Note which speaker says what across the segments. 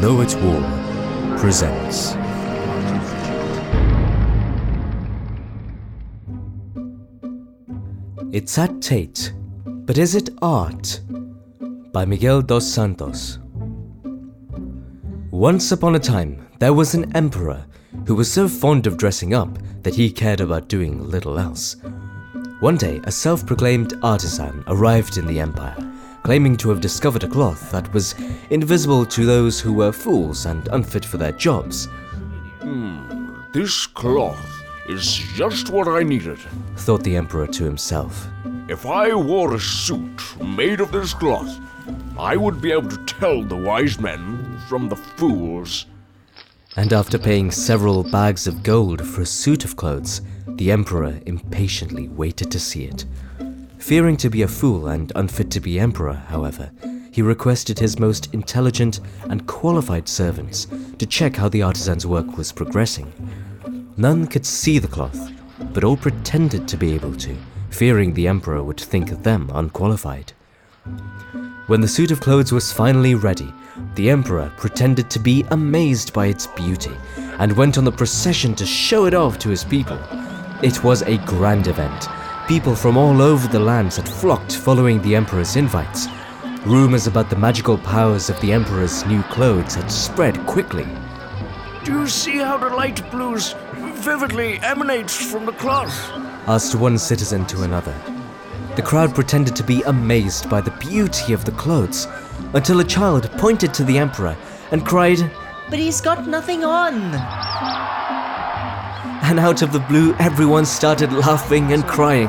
Speaker 1: Know It All presents. It's at Tate, but is it art? By Miguel dos Santos. Once upon a time, there was an emperor who was so fond of dressing up that he cared about doing little else. One day, a self proclaimed artisan arrived in the empire, claiming to have discovered a cloth that was invisible to those who were fools and unfit for their jobs.
Speaker 2: Hmm, this cloth is just what I needed.
Speaker 1: Thought the emperor to himself.
Speaker 2: If I wore a suit made of this cloth, I would be able to tell the wise men from the fools.
Speaker 1: And after paying several bags of gold for a suit of clothes, the emperor impatiently waited to see it. Fearing to be a fool and unfit to be emperor, however, he requested his most intelligent and qualified servants to check how the artisan's work was progressing. None could see the cloth, but all pretended to be able to, fearing the emperor would think them unqualified. When the suit of clothes was finally ready, the emperor pretended to be amazed by its beauty and went on the procession to show it off to his people. It was a grand event. People from all over the lands had flocked following the emperor's invites. Rumors about the magical powers of the emperor's new clothes had spread quickly.
Speaker 2: Do you see how the light blues vividly emanates from the cloth?
Speaker 1: asked one citizen to another. The crowd pretended to be amazed by the beauty of the clothes until a child pointed to the emperor and cried,
Speaker 3: But he's got nothing on.
Speaker 1: And out of the blue, everyone started laughing and crying.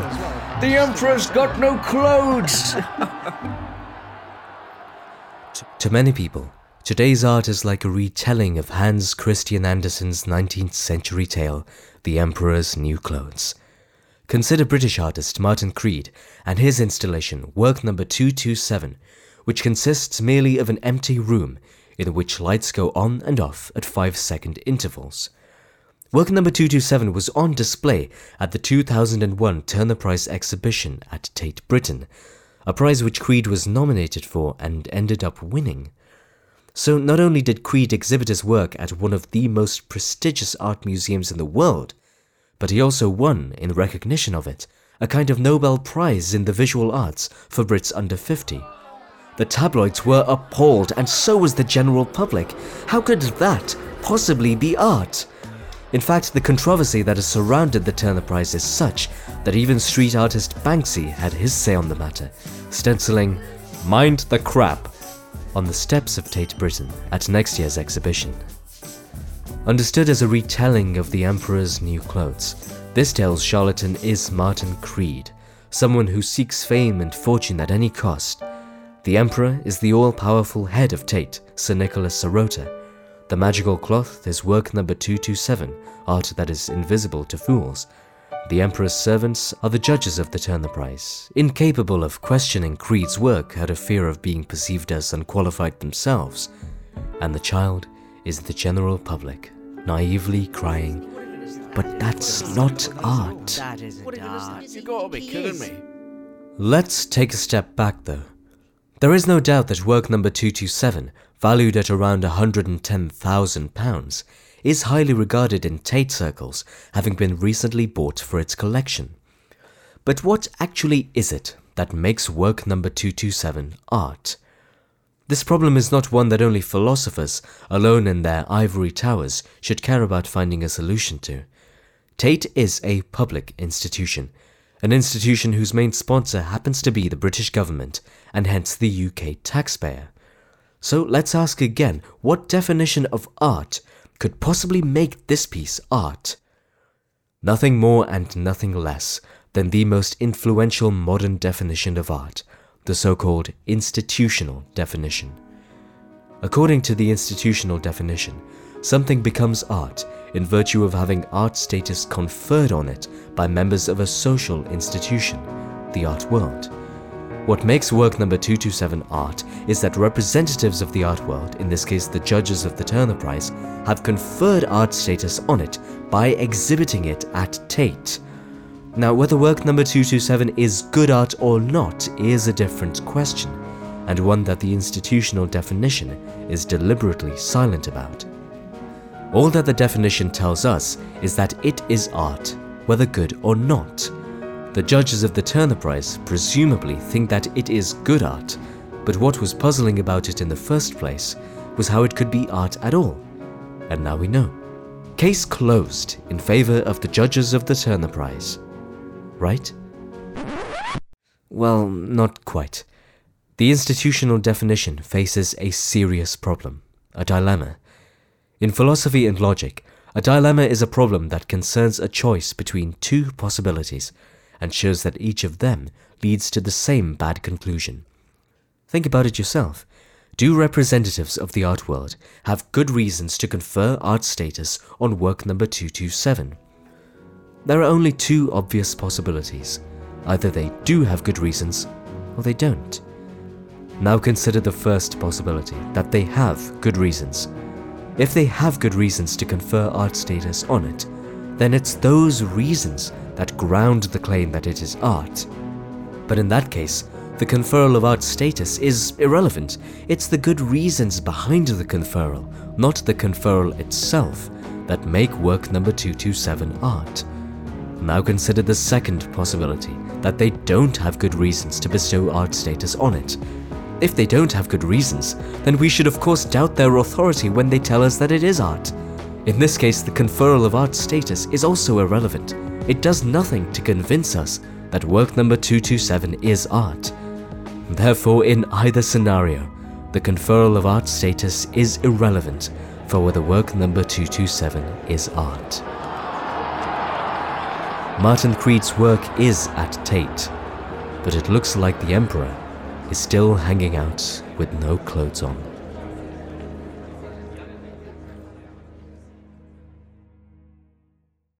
Speaker 2: The emperor's got no clothes.
Speaker 1: To many people, today's art is like a retelling of Hans Christian Andersen's 19th century tale, The Emperor's New Clothes. Consider British artist Martin Creed and his installation, work number 227, which consists merely of an empty room in which lights go on and off at 5 second intervals. Work number 227 was on display at the 2001 Turner Prize exhibition at Tate Britain, a prize which Creed was nominated for and ended up winning. So not only did Creed exhibit his work at one of the most prestigious art museums in the world, but he also won, in recognition of it, a kind of Nobel Prize in the visual arts for Brits under 50. The tabloids were appalled, and so was the general public. How could that possibly be art? In fact, the controversy that has surrounded the Turner Prize is such that even street artist Banksy had his say on the matter, stenciling, Mind the crap, on the steps of Tate Britain at next year's exhibition. Understood as a retelling of the Emperor's new clothes, this tale's charlatan is Martin Creed, someone who seeks fame and fortune at any cost. The Emperor is the all powerful head of Tate, Sir Nicholas Serota. The magical cloth is work number 227, art that is invisible to fools. The Emperor's servants are the judges of the Turner Prize, incapable of questioning Creed's work out of fear of being perceived as unqualified themselves. And the child is the general public, naively crying, But that's not art.
Speaker 3: That isn't art.
Speaker 2: You gotta be kidding me.
Speaker 1: Let's take a step back though. There is no doubt that work number 227, valued at around £110,000, is highly regarded in Tate circles, having been recently bought for its collection. But what actually is it that makes work number 227 art? This problem is not one that only philosophers, alone in their ivory towers, should care about finding a solution to. Tate is a public institution, an institution whose main sponsor happens to be the British government and hence the UK taxpayer. So let's ask again what definition of art could possibly make this piece art? Nothing more and nothing less than the most influential modern definition of art, the so called institutional definition. According to the institutional definition, something becomes art in virtue of having art status conferred on it by members of a social institution, the art world. What makes work number 227 art is that representatives of the art world, in this case the judges of the Turner Prize, have conferred art status on it by exhibiting it at Tate. Now, whether work number 227 is good art or not is a different question. and one that the institutional definition is deliberately silent about. All that the definition tells us is that it is art, whether good or not. The judges of the Turner Prize presumably think that it is good art, but what was puzzling about it in the first place was how it could be art at all. And now we know. Case closed in favor of the judges of the Turner Prize. Right? Well, not quite. The institutional definition faces a serious problem, a dilemma. In philosophy and logic, a dilemma is a problem that concerns a choice between two possibilities and shows that each of them leads to the same bad conclusion. Think about it yourself. Do representatives of the art world have good reasons to confer art status on work number 227? There are only two obvious possibilities. Either they do have good reasons, or they don't. Now consider the first possibility, that they have good reasons. If they have good reasons to confer art status on it, then it's those reasons that ground the claim that it is art. But in that case, the conferral of art status is irrelevant. It's the good reasons behind the conferral, not the conferral itself, that make work number 227 art. Now consider the second possibility, that they don't have good reasons to bestow art status on it. If they don't have good reasons, then we should of course doubt their authority when they tell us that it is art. In this case, the conferral of art status is also irrelevant. It does nothing to convince us that work number 227 is art. Therefore, in either scenario, the conferral of art status is irrelevant for whether work number 227 is art. Martin Creed's work is at Tate, but it looks like the Emperor is still hanging out with no clothes on.